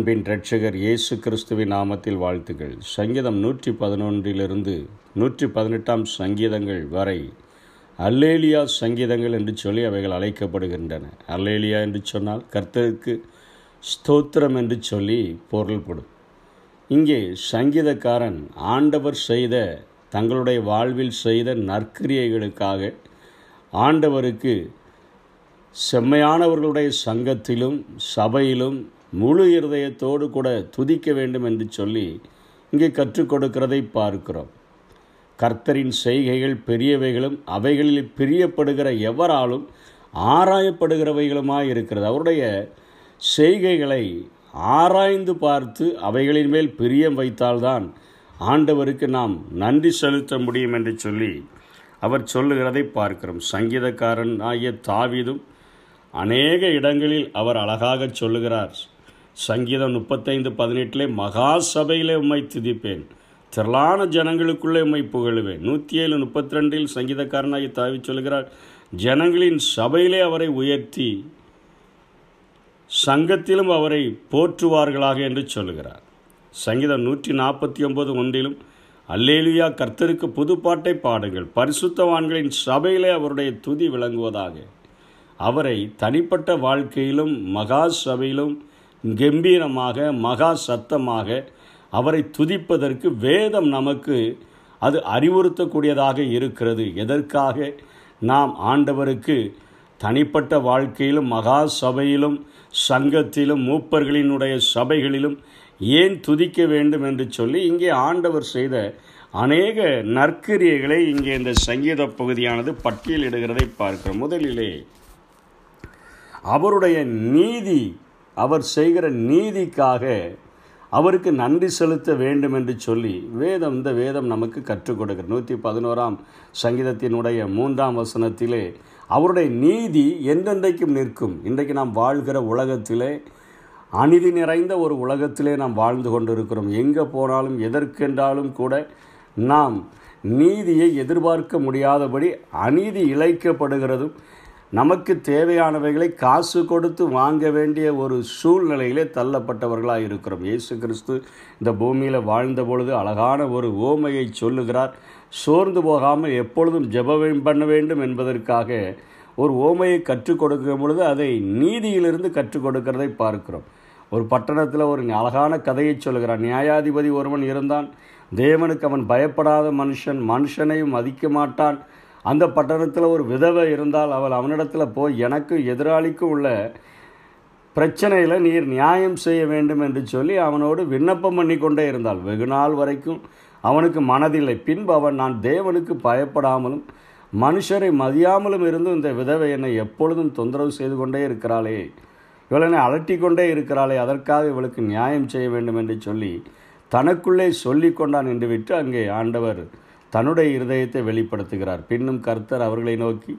அன்பின் இரட்சகர் இயேசு கிறிஸ்துவின் நாமத்தில் வாழ்த்துக்கள் சங்கீதம் நூற்றி பதினொன்றிலிருந்து நூற்றி பதினெட்டாம் சங்கீதங்கள் வரை அல்லேலியா சங்கீதங்கள் என்று சொல்லி அவைகள் அழைக்கப்படுகின்றன. அல்லேலியா என்று சொன்னால் கர்த்தருக்கு ஸ்தோத்திரம் என்று சொல்லி பொருள்படும். இங்கே சங்கீதக்காரன் ஆண்டவர் செய்த தங்களுடைய வாழ்வில் செய்த நற்கிரியைகளுக்காக ஆண்டவருக்கு செம்மையானவர்களுடைய சங்கத்திலும் சபையிலும் முழு இருதயத்தோடு கூட துதிக்க வேண்டும் என்று சொல்லி இங்கே கற்றுக் கொடுக்கிறதை பார்க்கிறோம். கர்த்தரின் செய்கைகள் பெரியவைகளும் அவைகளில் பிரியப்படுகிற எவராலும் ஆராயப்படுகிறவைகளுமாய் இருக்கிறது அவருடைய செய்கைகளை ஆராய்ந்து பார்த்து அவைகளின் மேல் பிரியம் வைத்தால்தான் ஆண்டவருக்கு நாம் நன்றி செலுத்த முடியும் என்று சொல்லி அவர் சொல்லுகிறதை பார்க்கிறோம். சங்கீதக்காரன் ஆகிய தாவிதும் அநேக இடங்களில் அவர் அழகாக சொல்லுகிறார். சங்கீதம் முப்பத்தைந்து பதினெட்டிலே மகா சபையிலே உம்மை துதிப்பேன். திரளான ஜனங்களுக்குள்ளே உம்மை புகழுவேன். நூற்றி ஏழு முப்பத்தி ரெண்டில் சங்கீதக்காரனாகி தாவி சொல்கிறார் ஜனங்களின் சபையிலே அவரை உயர்த்தி சங்கத்திலும் அவரை போற்றுவார்களாக என்று சொல்லுகிறார். சங்கீதம் நூற்றி நாற்பத்தி ஒன்பது ஒன்றிலும் அல்லேலியா கர்த்தருக்கு புதுப்பாட்டை பாடுங்கள். பரிசுத்தவான்களின் சபையிலே அவருடைய துதி விளங்குவதாக. அவரை தனிப்பட்ட வாழ்க்கையிலும் மகா சபையிலும் கம்பீரமாக மகா சத்தமாக அவரை துதிப்பதற்கு வேதம் நமக்கு அது அறிவுறுத்தக்கூடியதாக இருக்கிறது. எதற்காக? நாம் ஆண்டவருக்கு தனிப்பட்ட வாழ்க்கையிலும் மகா சபையிலும் சங்கத்திலும் மூப்பர்களினுடைய சபைகளிலும் ஏன் துதிக்க வேண்டும் என்று சொல்லி இங்கே ஆண்டவர் செய்த அநேக நற்கிரியைகளை இங்கே இந்த சங்கீத பகுதியானது பட்டியலிடுகிறதை பார்க்கிறோம். முதலிலே அவருடைய நீதி அவர் செய்கிற நீதிக்காக அவருக்கு நன்றி செலுத்த வேண்டும் என்று சொல்லி வேதம் இந்த வேதம் நமக்கு கற்றுக் கொடுக்கிறது. நூற்றி பதினோராம் சங்கீதத்தினுடைய மூன்றாம் வசனத்திலே அவருடைய நீதி என்றென்றைக்கும் நிற்கும். இன்றைக்கு நாம் வாழ்கிற உலகத்திலே அநீதி நிறைந்த ஒரு உலகத்திலே நாம் வாழ்ந்து கொண்டிருக்கிறோம். எங்கே போனாலும் எதற்கென்றாலும் கூட நாம் நீதியை எதிர்பார்க்க முடியாதபடி அநீதி இழைக்கப்படுகிறதும் நமக்கு தேவையானவைகளை காசு கொடுத்து வாங்க வேண்டிய ஒரு சூழ்நிலையிலே தள்ளப்பட்டவர்களாக இருக்கிறோம். இயேசு கிறிஸ்து இந்த பூமியில் வாழ்ந்த பொழுது அழகான ஒரு ஓமையை சொல்லுகிறார். சோர்ந்து போகாமல் எப்பொழுதும் ஜபம் பண்ண வேண்டும் என்பதற்காக ஒரு ஓமையை கற்றுக் கொடுக்கும் பொழுது அதை நீதியிலிருந்து கற்றுக் கொடுக்கிறதை பார்க்கிறோம். ஒரு பட்டணத்தில் ஒரு அழகான கதையை சொல்கிறான் நியாயாதிபதி ஒருவன் இருந்தான். தேவனுக்கு அவன் பயப்படாத மனுஷன். மனுஷனையும் மதிக்க மாட்டான். அந்த பட்டணத்தில் ஒரு விதவை இருந்தால் அவள் அவனிடத்தில் போய் எனக்கு எதிராளிக்கும் உள்ள பிரச்சனையில் நீர் நியாயம் செய்ய வேண்டும் என்று சொல்லி அவனோடு விண்ணப்பம் பண்ணி கொண்டே இருந்தாள். வெகு நாள் வரைக்கும் அவனுக்கு மனதில்லை. பின்பு அவன் நான் தேவனுக்கு பயப்படாமலும் மனுஷரை மதியாமலும் இருந்தும் இந்த விதவை என்னை எப்பொழுதும் தொந்தரவு செய்து கொண்டே இருக்கிறாளே இவளனை அலட்டி கொண்டே இருக்கிறாளே அதற்காக இவளுக்கு நியாயம் செய்ய வேண்டும் என்று சொல்லி தனக்குள்ளே சொல்லி கொண்டான் என்று விட்டு அங்கே ஆண்டவர் தன்னுடைய இருதயத்தை வெளிப்படுத்துகிறார். பின்னும் கர்த்தர் அவர்களை நோக்கி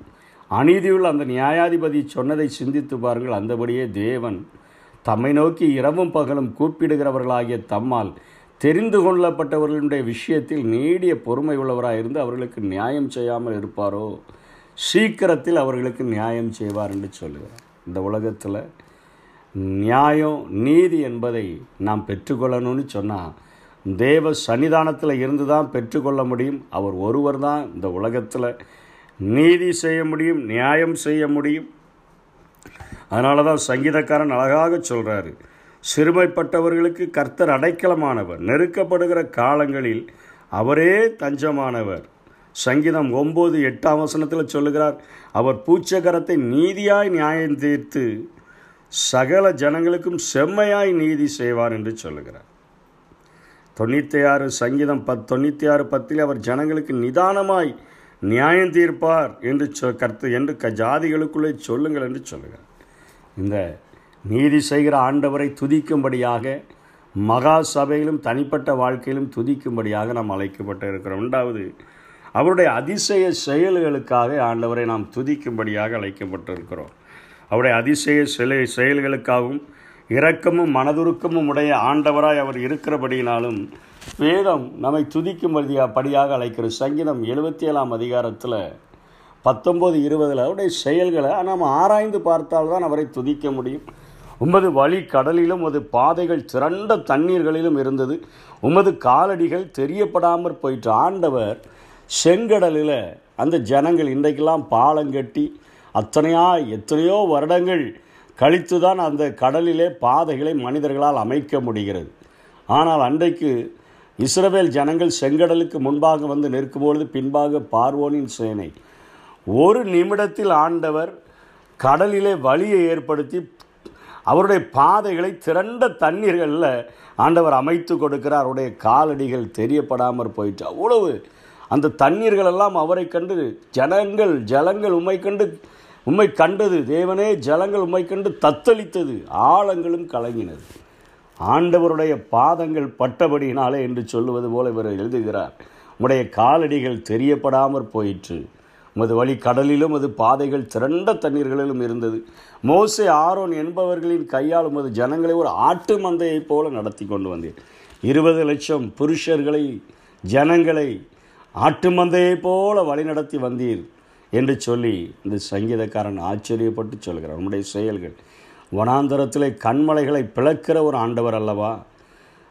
அநீதியுள்ள அந்த நியாயாதிபதி சொன்னதை சிந்தித்து பாருங்கள். அந்தபடியே தேவன் தம்மை நோக்கி இரவும் பகலும் கூப்பிடுகிறவர்களாகிய தம்மால் தெரிந்து கொள்ளப்பட்டவர்களுடைய விஷயத்தில் நீடிய பொறுமை உள்ளவராயிருந்து அவர்களுக்கு நியாயம் செய்யாமல் இருப்பாரோ? சீக்கிரத்தில் அவர்களுக்கு நியாயம் செய்வார் என்று சொல்லுகிறார். இந்த உலகத்தில் நியாயம் நீதி என்பதை நாம் பெற்றுக்கொள்ளணும்னு சொன்னால் தேவ சன்னிதானத்தில் இருந்து தான் பெற்றுக்கொள்ள முடியும். அவர் ஒருவர் தான் இந்த உலகத்தில். நீதி செய்ய முடியும் நியாயம் செய்ய முடியும். அதனால தான் சங்கீதக்காரன் அழகாக சொல்கிறாரு சிறுமைப்பட்டவர்களுக்கு கர்த்தர் அடைக்கலமானவர். நெருக்கப்படுகிற காலங்களில் அவரே தஞ்சமானவர். சங்கீதம் ஒம்பது எட்டாம் வசனத்தில் சொல்லுகிறார் அவர் பூச்சகரத்தை நீதியாய் நியாயம் தீர்த்து சகல ஜனங்களுக்கும் செம்மையாய் நீதி செய்வார் என்று சொல்லுகிறார். தொண்ணூற்றி ஆறு சங்கீதம் பத் தொண்ணூற்றி ஆறு பத்தில் அவர் ஜனங்களுக்கு நிதானமாய் நியாயம் தீர்ப்பார் என்று சொ கருத்து என்று க ஜாதிகளுக்குள்ளே சொல்லுங்கள் என்று சொல்லுங்கள் இந்த நீதி செய்கிற ஆண்டவரை துதிக்கும்படியாக மகா சபையிலும் தனிப்பட்ட வாழ்க்கையிலும் துதிக்கும்படியாக நாம் அழைக்கப்பட்டு இருக்கிறோம். ரெண்டாவது அவருடைய அதிசய செயல்களுக்காக ஆண்டவரை நாம் துதிக்கும்படியாக அழைக்கப்பட்டு இருக்கிறோம். அவருடைய அதிசய சிலை செயல்களுக்காகவும் இரக்கமும் மனதுருக்கமும் உடைய ஆண்டவராய் அவர் இருக்கிறபடியினாலும் வேதம் நம்மை துதிக்கும் படியாக அழைக்கிறது சங்கீதம் எழுபத்தி ஏழாம் அதிகாரத்தில் பத்தொம்போது இருபதில் அவருடைய செயல்களை நாம் ஆராய்ந்து பார்த்தால்தான் அவரை துதிக்க முடியும். உமது வழி கடலிலும் அது பாதைகள் திரண்ட தண்ணீர்களிலும் இருந்தது. உமது காலடிகள் தெரியப்படாமற் போயிற்று. ஆண்டவர் செங்கடலில் அந்த ஜனங்கள் இன்றைக்கெல்லாம் பாலம் கட்டி அத்தனையாக எத்தனையோ வருடங்கள் கழித்துதான் அந்த கடலிலே பாதைகளை மனிதர்களால் அமைக்க முடிகிறது. ஆனால் அன்றைக்கு இஸ்ரவேல் ஜனங்கள் செங்கடலுக்கு முன்பாக வந்து நிற்கும்பொழுது பின்பாக பார்வோனின் சேனை. ஒரு நிமிடத்தில் ஆண்டவர் கடலிலே வழியை ஏற்படுத்தி அவருடைய பாதைகளை திரண்ட தண்ணீர்களில் ஆண்டவர் அமைத்து கொடுக்கிறார். அவருடைய காலடிகள் தெரியப்படாமற் போயிட்டு அவ்வளவு அந்த தண்ணீர்களெல்லாம் அவரை கண்டு ஜனங்கள் ஜலங்கள் உண்மை கண்டு உண்மை கண்டது தேவனே ஜலங்கள் உண்மை கண்டு தத்தளித்தது ஆழங்களும் கலங்கினது. ஆண்டவருடைய பாதங்கள் பட்டபடியினாலே என்று சொல்லுவது போல இவர் எழுதுகிறார் உம்முடைய காலடிகள் தெரியப்படாமற் போயிற்று. உமது வழி கடலிலும் அது பாதைகள் திரண்ட தண்ணீர்களிலும் இருந்தது. மோசே ஆரோன் என்பவர்களின் கையால் உமது ஜனங்களை ஒரு ஆட்டு மந்தையைப் போல நடத்தி கொண்டு வந்தேன் இருபது லட்சம் புருஷர்களை ஜனங்களை ஆட்டு மந்தையைப் போல வழிநடத்தி வந்தீர். என்று சொல்லி இந்த சங்கீதக்காரன் ஆச்சரியப்பட்டு சொல்கிறார். நம்முடைய செயல்கள். வனாந்தரத்திலே கண்மலைகளை பிளக்கிற ஒரு ஆண்டவர் அல்லவா?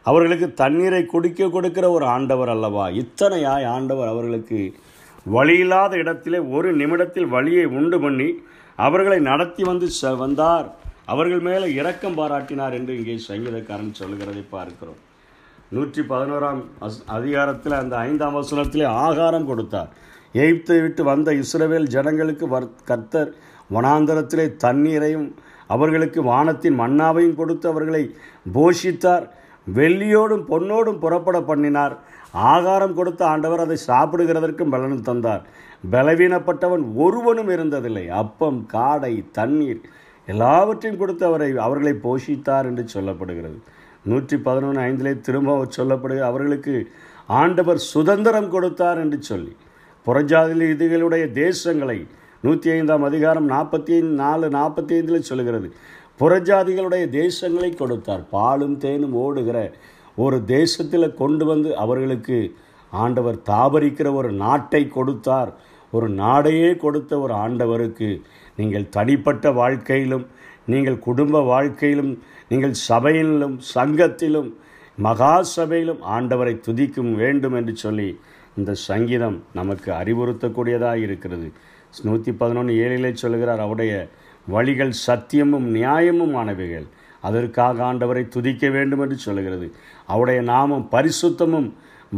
அவர்களுக்கு தண்ணீரை குடிக்க கொடுக்கிற ஒரு ஆண்டவர் அல்லவா? இத்தனையாய் ஆண்டவர் அவர்களுக்கு வழியில்லாத இடத்திலே ஒரு நிமிடத்தில் வழியை உண்டு பண்ணி அவர்களை நடத்தி வந்து ச வந்தார். அவர்கள் மேலே இரக்கம் பாராட்டினார் என்று இங்கே சங்கீதக்காரன் சொல்கிறதை பார்க்கிறோம். நூற்றி பதினோராம் அஸ் அதிகாரத்தில் அந்த ஐந்தாம் வசனத்திலே ஆகாரம் கொடுத்தார். எகிப்தை விட்டு வந்த இஸ்ரவேல் ஜனங்களுக்கு வர் கர்த்தர் வனாந்தரத்திலே தண்ணீரையும் அவர்களுக்கு வானத்தின் மன்னாவையும் கொடுத்து அவர்களை போஷித்தார். வெள்ளியோடும் பொன்னோடும் புறப்பட பண்ணினார். ஆகாரம் கொடுத்த ஆண்டவர் அதை சாப்பிடுகிறதற்கும் பலன் தந்தார். பலவீனப்பட்டவன் ஒருவனும் இருந்ததில்லை. அப்பம் காடை தண்ணீர் எல்லாவற்றையும் கொடுத்து அவரை அவர்களை போஷித்தார் என்று சொல்லப்படுகிறது. நூற்றி பதினொன்று ஐந்திலே திரும்ப சொல்லப்படுகிறது. அவர்களுக்கு ஆண்டவர் சுதந்திரம் கொடுத்தார் என்று சொல்லி. புறஜாதி இதுகளுடைய தேசங்களை நூற்றி ஐந்தாம் அதிகாரம் நாற்பத்தி ஐந்து நாலு நாற்பத்தி ஐந்தில் சொல்லுகிறது. புறஜாதிகளுடைய தேசங்களை கொடுத்தார். பாலும் தேனும் ஓடுகிற ஒரு தேசத்தில் கொண்டு வந்து அவர்களுக்கு ஆண்டவர் தாபரிக்கிற ஒரு நாட்டை கொடுத்தார். ஒரு நாடையே கொடுத்த ஒரு ஆண்டவருக்கு நீங்கள் தனிப்பட்ட வாழ்க்கையிலும் நீங்கள் குடும்ப வாழ்க்கையிலும் நீங்கள் சபையிலும் சங்கத்திலும் மகா சபையிலும் ஆண்டவரை துதிக்கும் வேண்டும் என்று சொல்லி இந்த சங்கீதம் நமக்கு அறிவுறுத்தக்கூடியதாக இருக்கிறது நூற்றி பதினொன்று ஏழிலே சொல்கிறார் அவருடைய வழிகள் சத்தியமும் நியாயமும் ஆனவைகள். அதற்காக ஆண்டவரை துதிக்க வேண்டும் என்று சொல்கிறது அவருடைய நாமம் பரிசுத்தமும்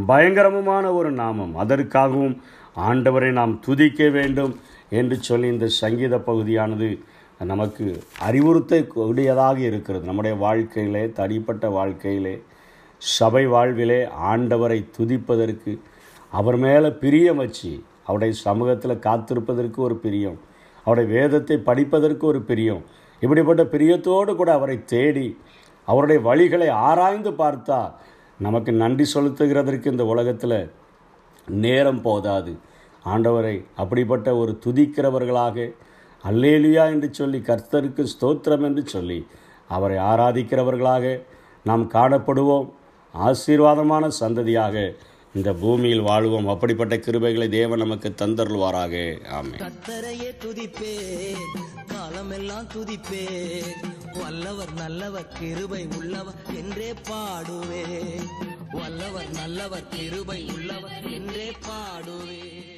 பயங்கரமுமான ஒரு நாமம். அதற்காகவும் ஆண்டவரை நாம் துதிக்க வேண்டும் என்று சொல்லி இந்த சங்கீத பகுதியானது நமக்கு அறிவுறுத்தக்கூடியதாக இருக்கிறது. நம்முடைய வாழ்க்கையிலே தனிப்பட்ட வாழ்க்கையிலே சபை வாழ்விலே ஆண்டவரை துதிப்பதற்கு அவர் மேலே பிரியம் வச்சு அவருடைய சமூகத்தில் காத்திருப்பதற்கு ஒரு பிரியம் அவருடைய வேதத்தை படிப்பதற்கு ஒரு பிரியம் இப்படிப்பட்ட பிரியத்தோடு கூட அவரை தேடி அவருடைய வழிகளை ஆராய்ந்து பார்த்தா நமக்கு நன்றி செலுத்துகிறதற்கு இந்த உலகத்தில் நேரம் போதாது. ஆண்டவரை அப்படிப்பட்ட ஒரு துதிக்கிறவர்களாக அல்லேலியா என்று சொல்லி கர்த்தருக்கு ஸ்தோத்திரம் என்று சொல்லி அவரை ஆராதிக்கிறவர்களாக நாம் காணப்படுவோம். ஆசீர்வாதமான சந்ததியாக இந்த பூமியில் வாழ்வோம். அப்படிப்பட்ட கிருபைகளை தேவன் நமக்கு தந்தருள்வாராக. ஆமே கத்தரையே துதிப்பே. காலமெல்லாம் துதிப்பே. வல்லவர் நல்லவர் கிருபை உள்ளவர் என்றே பாடுவே. வல்லவர் நல்லவர் கிருபை உள்ளவர் என்றே பாடுவே.